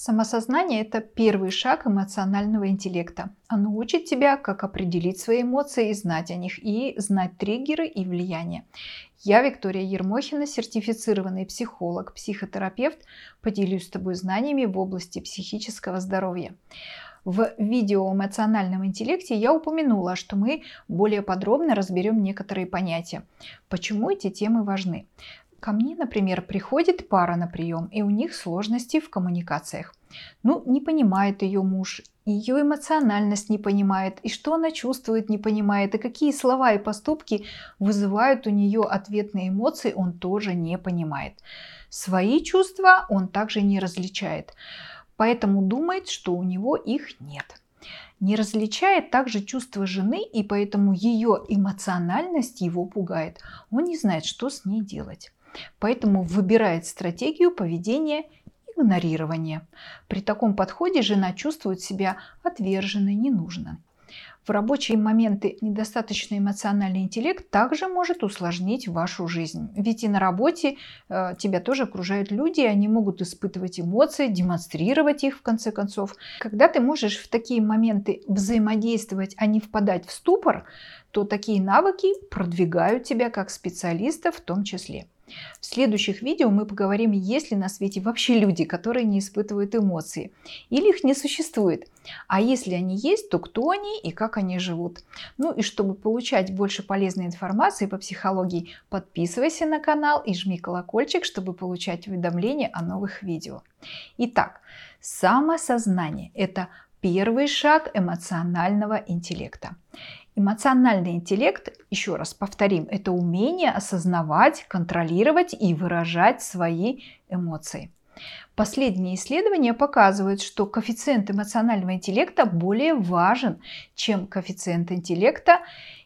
Самосознание – это первый шаг эмоционального интеллекта. Оно учит тебя, как определить свои эмоции и знать о них, и знать триггеры и влияние. Я, Виктория Ермохина, сертифицированный психолог, психотерапевт, поделюсь с тобой знаниями в области психического здоровья. В видео о эмоциональном интеллекте я упомянула, что мы более подробно разберем некоторые понятия. Почему эти темы важны? Ко мне, например, приходит пара на прием, и у них сложности в коммуникациях. Ну, не понимает ее муж, ее эмоциональность не понимает, и что она чувствует, не понимает, и какие слова и поступки вызывают у нее ответные эмоции, он тоже не понимает. Свои чувства он также не различает, поэтому думает, что у него их нет не различает также чувства жены, и поэтому ее эмоциональность его пугает. Он не знает, что с ней делать. Поэтому выбирает стратегию поведения игнорирования. При таком подходе жена чувствует себя отверженной, ненужной. В рабочие моменты недостаточный эмоциональный интеллект также может усложнить вашу жизнь. Ведь и на работе э, тебя тоже окружают люди, они могут испытывать эмоции, демонстрировать их в конце концов. Когда ты можешь в такие моменты взаимодействовать, а не впадать в ступор, то такие навыки продвигают тебя как специалиста в том числе. В следующих видео мы поговорим, есть ли на свете вообще люди, которые не испытывают эмоции, или их не существует. А если они есть, то кто они и как они живут. Ну и чтобы получать больше полезной информации по психологии, подписывайся на канал и жми колокольчик, чтобы получать уведомления о новых видео. Итак, самосознание – это первый шаг эмоционального интеллекта. Эмоциональный интеллект, еще раз повторим, это умение осознавать, контролировать и выражать свои эмоции. Последние исследования показывают, что коэффициент эмоционального интеллекта более важен, чем коэффициент интеллекта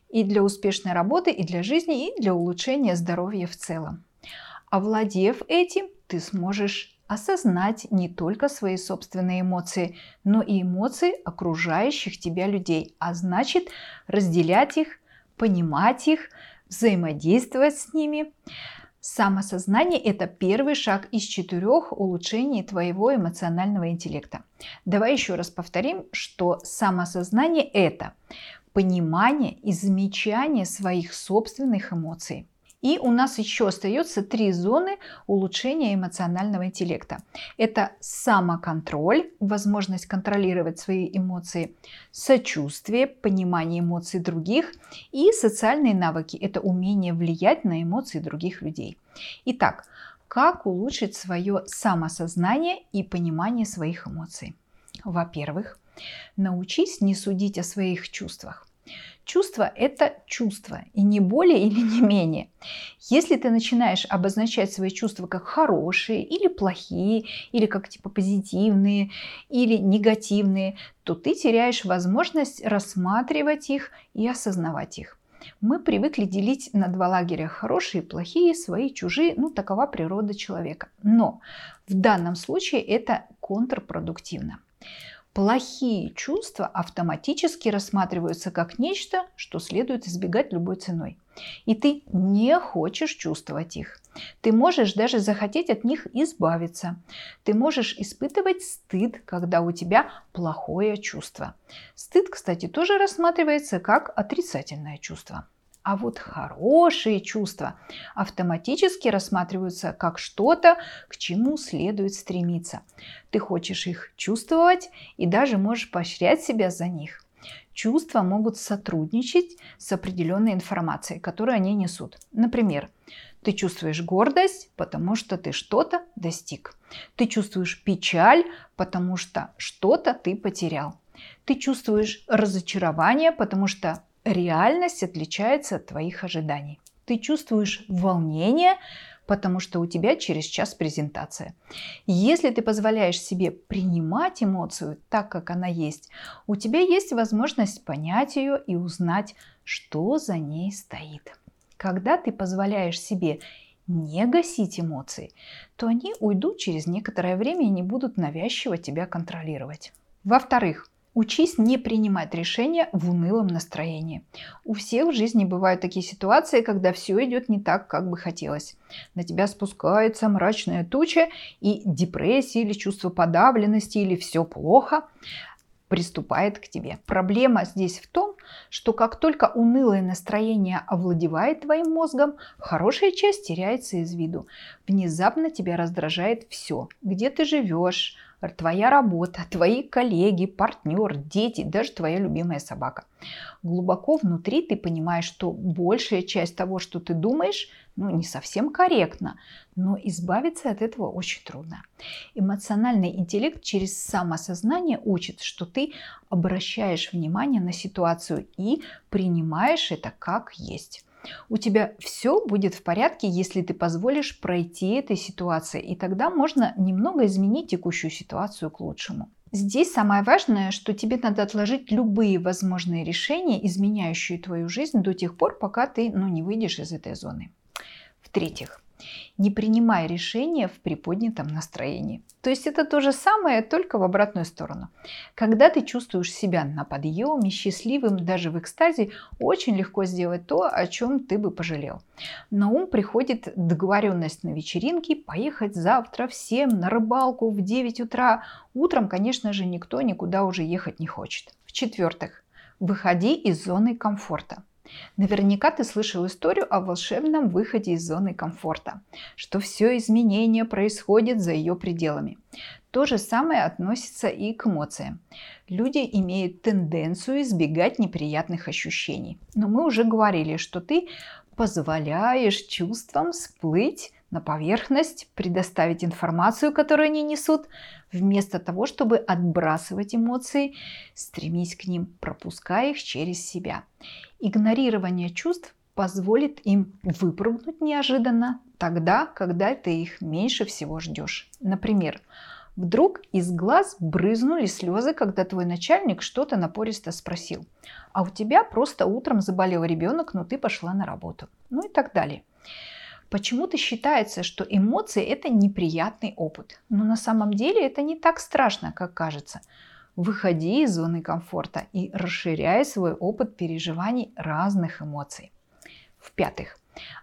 и для успешной работы, и для жизни, и для улучшения здоровья в целом. Овладев этим, ты сможешь осознать не только свои собственные эмоции, но и эмоции окружающих тебя людей, а значит разделять их, понимать их, взаимодействовать с ними. Самосознание – это первый шаг из четырех улучшений твоего эмоционального интеллекта. Давай еще раз повторим, что самосознание – это понимание и замечание своих собственных эмоций, и у нас еще остается три зоны улучшения эмоционального интеллекта. Это самоконтроль, возможность контролировать свои эмоции, сочувствие, понимание эмоций других и социальные навыки. Это умение влиять на эмоции других людей. Итак, как улучшить свое самосознание и понимание своих эмоций? Во-первых, научись не судить о своих чувствах. Чувство – это чувство, и не более или не менее. Если ты начинаешь обозначать свои чувства как хорошие или плохие, или как типа позитивные, или негативные, то ты теряешь возможность рассматривать их и осознавать их. Мы привыкли делить на два лагеря – хорошие, плохие, свои, чужие. Ну, такова природа человека. Но в данном случае это контрпродуктивно. Плохие чувства автоматически рассматриваются как нечто, что следует избегать любой ценой. И ты не хочешь чувствовать их. Ты можешь даже захотеть от них избавиться. Ты можешь испытывать стыд, когда у тебя плохое чувство. Стыд, кстати, тоже рассматривается как отрицательное чувство. А вот хорошие чувства автоматически рассматриваются как что-то, к чему следует стремиться. Ты хочешь их чувствовать и даже можешь поощрять себя за них. Чувства могут сотрудничать с определенной информацией, которую они несут. Например, ты чувствуешь гордость, потому что ты что-то достиг. Ты чувствуешь печаль, потому что что-то ты потерял. Ты чувствуешь разочарование, потому что реальность отличается от твоих ожиданий. Ты чувствуешь волнение, потому что у тебя через час презентация. Если ты позволяешь себе принимать эмоцию так, как она есть, у тебя есть возможность понять ее и узнать, что за ней стоит. Когда ты позволяешь себе не гасить эмоции, то они уйдут через некоторое время и не будут навязчиво тебя контролировать. Во-вторых, Учись не принимать решения в унылом настроении. У всех в жизни бывают такие ситуации, когда все идет не так, как бы хотелось. На тебя спускается мрачная туча и депрессия или чувство подавленности или все плохо приступает к тебе. Проблема здесь в том, что как только унылое настроение овладевает твоим мозгом, хорошая часть теряется из виду. Внезапно тебя раздражает все. Где ты живешь, твоя работа, твои коллеги, партнер, дети, даже твоя любимая собака. Глубоко внутри ты понимаешь, что большая часть того, что ты думаешь, ну, не совсем корректно, но избавиться от этого очень трудно. Эмоциональный интеллект через самосознание учит, что ты обращаешь внимание на ситуацию и принимаешь это как есть. У тебя все будет в порядке, если ты позволишь пройти этой ситуации, и тогда можно немного изменить текущую ситуацию к лучшему. Здесь самое важное, что тебе надо отложить любые возможные решения, изменяющие твою жизнь до тех пор, пока ты ну, не выйдешь из этой зоны. В-третьих, не принимай решения в приподнятом настроении. То есть это то же самое, только в обратную сторону. Когда ты чувствуешь себя на подъеме, счастливым, даже в экстазе, очень легко сделать то, о чем ты бы пожалел. На ум приходит договоренность на вечеринке, поехать завтра всем на рыбалку в 9 утра. Утром, конечно же, никто никуда уже ехать не хочет. В-четвертых, выходи из зоны комфорта. Наверняка ты слышал историю о волшебном выходе из зоны комфорта, что все изменения происходят за ее пределами. То же самое относится и к эмоциям. Люди имеют тенденцию избегать неприятных ощущений. Но мы уже говорили, что ты позволяешь чувствам всплыть на поверхность, предоставить информацию, которую они несут, вместо того, чтобы отбрасывать эмоции, стремись к ним, пропуская их через себя. Игнорирование чувств позволит им выпрыгнуть неожиданно тогда, когда ты их меньше всего ждешь. Например, Вдруг из глаз брызнули слезы, когда твой начальник что-то напористо спросил. А у тебя просто утром заболел ребенок, но ты пошла на работу. Ну и так далее. Почему-то считается, что эмоции это неприятный опыт. Но на самом деле это не так страшно, как кажется. Выходи из зоны комфорта и расширяй свой опыт переживаний разных эмоций. В-пятых,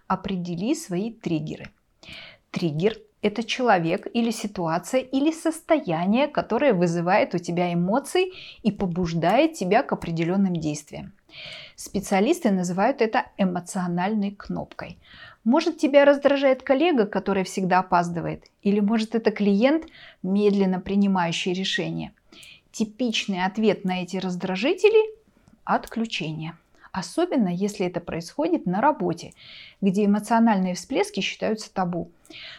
определи свои триггеры. Триггер – это человек или ситуация или состояние, которое вызывает у тебя эмоции и побуждает тебя к определенным действиям. Специалисты называют это эмоциональной кнопкой. Может, тебя раздражает коллега, который всегда опаздывает, или может это клиент, медленно принимающий решение. Типичный ответ на эти раздражители – отключение. Особенно, если это происходит на работе, где эмоциональные всплески считаются табу.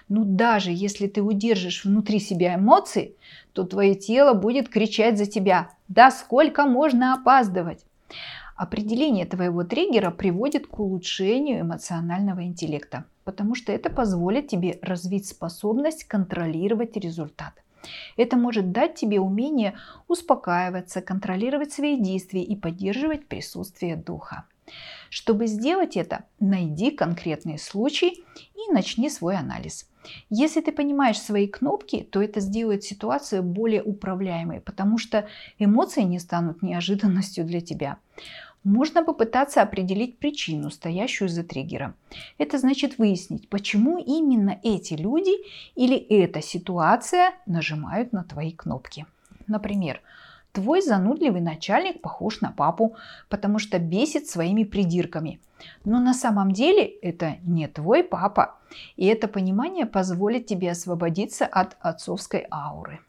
Ну даже если ты удержишь внутри себя эмоции, то твое тело будет кричать за тебя. Да сколько можно опаздывать? Определение твоего триггера приводит к улучшению эмоционального интеллекта, потому что это позволит тебе развить способность контролировать результат. Это может дать тебе умение успокаиваться, контролировать свои действия и поддерживать присутствие духа. Чтобы сделать это, найди конкретный случай и начни свой анализ. Если ты понимаешь свои кнопки, то это сделает ситуацию более управляемой, потому что эмоции не станут неожиданностью для тебя. Можно попытаться определить причину, стоящую за триггером. Это значит выяснить, почему именно эти люди или эта ситуация нажимают на твои кнопки. Например, твой занудливый начальник похож на папу, потому что бесит своими придирками. Но на самом деле это не твой папа. И это понимание позволит тебе освободиться от отцовской ауры.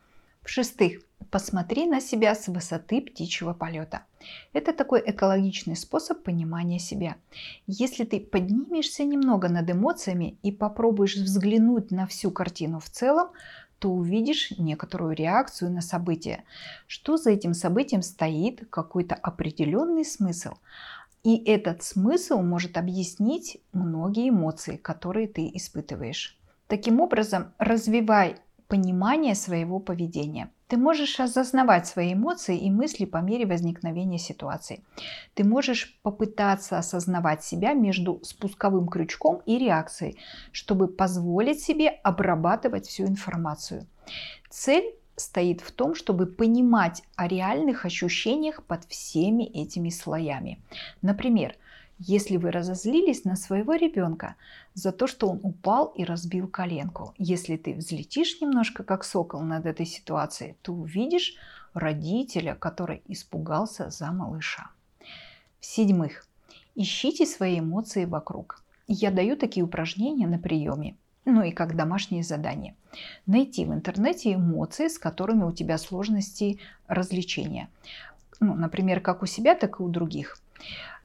В-шестых, посмотри на себя с высоты птичьего полета. Это такой экологичный способ понимания себя. Если ты поднимешься немного над эмоциями и попробуешь взглянуть на всю картину в целом, то увидишь некоторую реакцию на событие. Что за этим событием стоит, какой-то определенный смысл. И этот смысл может объяснить многие эмоции, которые ты испытываешь. Таким образом, развивай понимание своего поведения. Ты можешь осознавать свои эмоции и мысли по мере возникновения ситуации. Ты можешь попытаться осознавать себя между спусковым крючком и реакцией, чтобы позволить себе обрабатывать всю информацию. Цель стоит в том, чтобы понимать о реальных ощущениях под всеми этими слоями. Например, если вы разозлились на своего ребенка за то, что он упал и разбил коленку, если ты взлетишь немножко как сокол над этой ситуацией, то увидишь родителя, который испугался за малыша. В-седьмых, ищите свои эмоции вокруг. Я даю такие упражнения на приеме, ну и как домашние задания. Найти в интернете эмоции, с которыми у тебя сложности развлечения. Ну, например, как у себя, так и у других.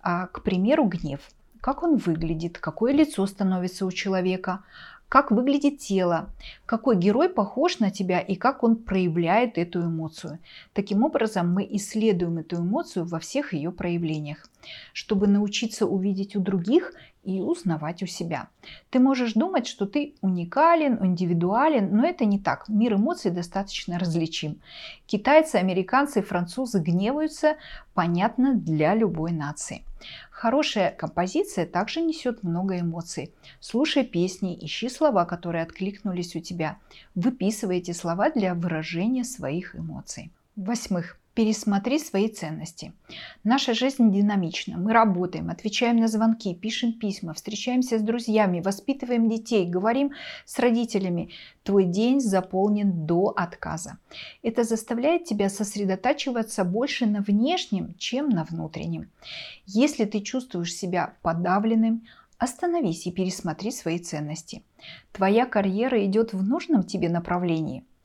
А, к примеру, гнев. Как он выглядит, какое лицо становится у человека, как выглядит тело, какой герой похож на тебя? И как он проявляет эту эмоцию. Таким образом, мы исследуем эту эмоцию во всех ее проявлениях, чтобы научиться увидеть у других и узнавать у себя. Ты можешь думать, что ты уникален, индивидуален, но это не так. Мир эмоций достаточно различим. Китайцы, американцы, французы гневаются, понятно, для любой нации. Хорошая композиция также несет много эмоций. Слушай песни, ищи слова, которые откликнулись у тебя. Выписывай эти слова для выражения своих эмоций. Восьмых. Пересмотри свои ценности. Наша жизнь динамична. Мы работаем, отвечаем на звонки, пишем письма, встречаемся с друзьями, воспитываем детей, говорим с родителями. Твой день заполнен до отказа. Это заставляет тебя сосредотачиваться больше на внешнем, чем на внутреннем. Если ты чувствуешь себя подавленным, остановись и пересмотри свои ценности. Твоя карьера идет в нужном тебе направлении –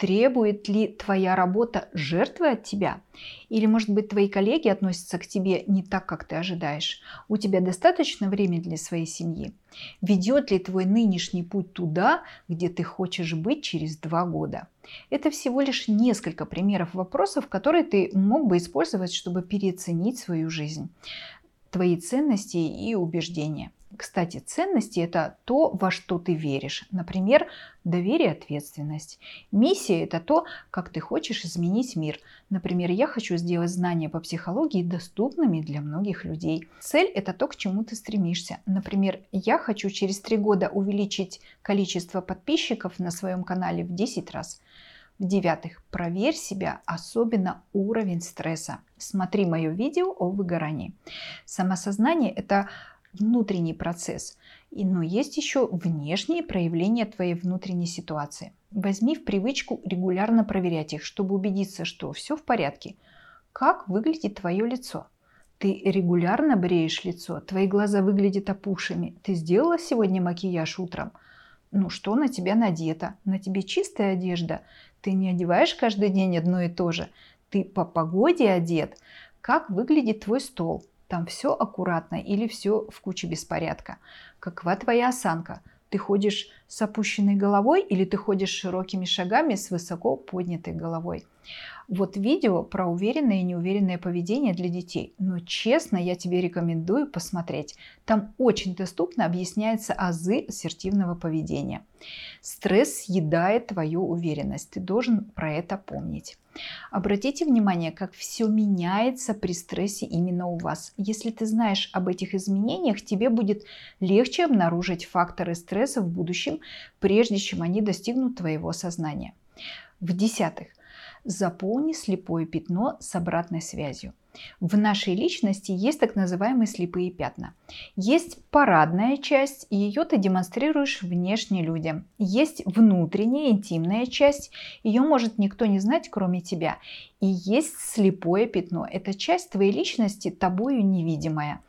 Требует ли твоя работа жертвы от тебя? Или, может быть, твои коллеги относятся к тебе не так, как ты ожидаешь? У тебя достаточно времени для своей семьи? Ведет ли твой нынешний путь туда, где ты хочешь быть через два года? Это всего лишь несколько примеров вопросов, которые ты мог бы использовать, чтобы переоценить свою жизнь, твои ценности и убеждения. Кстати, ценности – это то, во что ты веришь. Например, доверие, ответственность. Миссия – это то, как ты хочешь изменить мир. Например, я хочу сделать знания по психологии доступными для многих людей. Цель – это то, к чему ты стремишься. Например, я хочу через три года увеличить количество подписчиков на своем канале в 10 раз. В-девятых, проверь себя, особенно уровень стресса. Смотри мое видео о выгорании. Самосознание – это внутренний процесс, но есть еще внешние проявления твоей внутренней ситуации. Возьми в привычку регулярно проверять их, чтобы убедиться, что все в порядке. Как выглядит твое лицо? Ты регулярно бреешь лицо, твои глаза выглядят опухшими. Ты сделала сегодня макияж утром? Ну, что на тебя надето? На тебе чистая одежда? Ты не одеваешь каждый день одно и то же? Ты по погоде одет? Как выглядит твой стол? Там все аккуратно или все в куче беспорядка. Какова твоя осанка? Ты ходишь с опущенной головой или ты ходишь широкими шагами с высоко поднятой головой? Вот видео про уверенное и неуверенное поведение для детей. Но честно, я тебе рекомендую посмотреть. Там очень доступно объясняются азы ассертивного поведения. Стресс съедает твою уверенность. Ты должен про это помнить. Обратите внимание, как все меняется при стрессе именно у вас. Если ты знаешь об этих изменениях, тебе будет легче обнаружить факторы стресса в будущем, прежде чем они достигнут твоего сознания. В-десятых, заполни слепое пятно с обратной связью. В нашей личности есть так называемые слепые пятна. Есть парадная часть, и ее ты демонстрируешь внешне людям. Есть внутренняя интимная часть, ее может никто не знать, кроме тебя. И есть слепое пятно. Это часть твоей личности, тобою невидимая.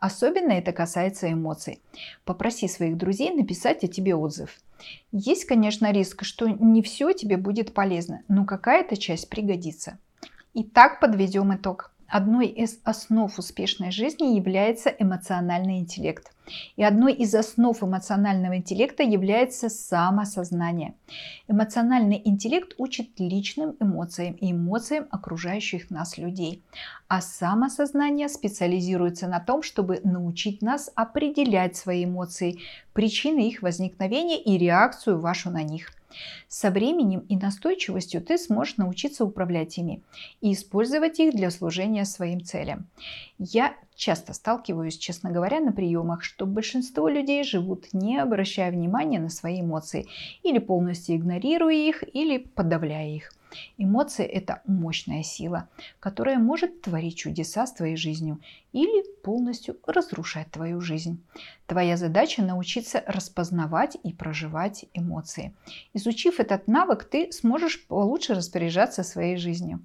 Особенно это касается эмоций. Попроси своих друзей написать о тебе отзыв. Есть, конечно, риск, что не все тебе будет полезно, но какая-то часть пригодится. Итак, подведем итог. Одной из основ успешной жизни является эмоциональный интеллект. И одной из основ эмоционального интеллекта является самосознание. Эмоциональный интеллект учит личным эмоциям и эмоциям окружающих нас людей. А самосознание специализируется на том, чтобы научить нас определять свои эмоции, причины их возникновения и реакцию вашу на них. Со временем и настойчивостью ты сможешь научиться управлять ими и использовать их для служения своим целям. Я часто сталкиваюсь, честно говоря, на приемах, что большинство людей живут, не обращая внимания на свои эмоции или полностью игнорируя их, или подавляя их. Эмоции – это мощная сила, которая может творить чудеса с твоей жизнью или полностью разрушать твою жизнь. Твоя задача – научиться распознавать и проживать эмоции. Изучив этот навык, ты сможешь получше распоряжаться своей жизнью.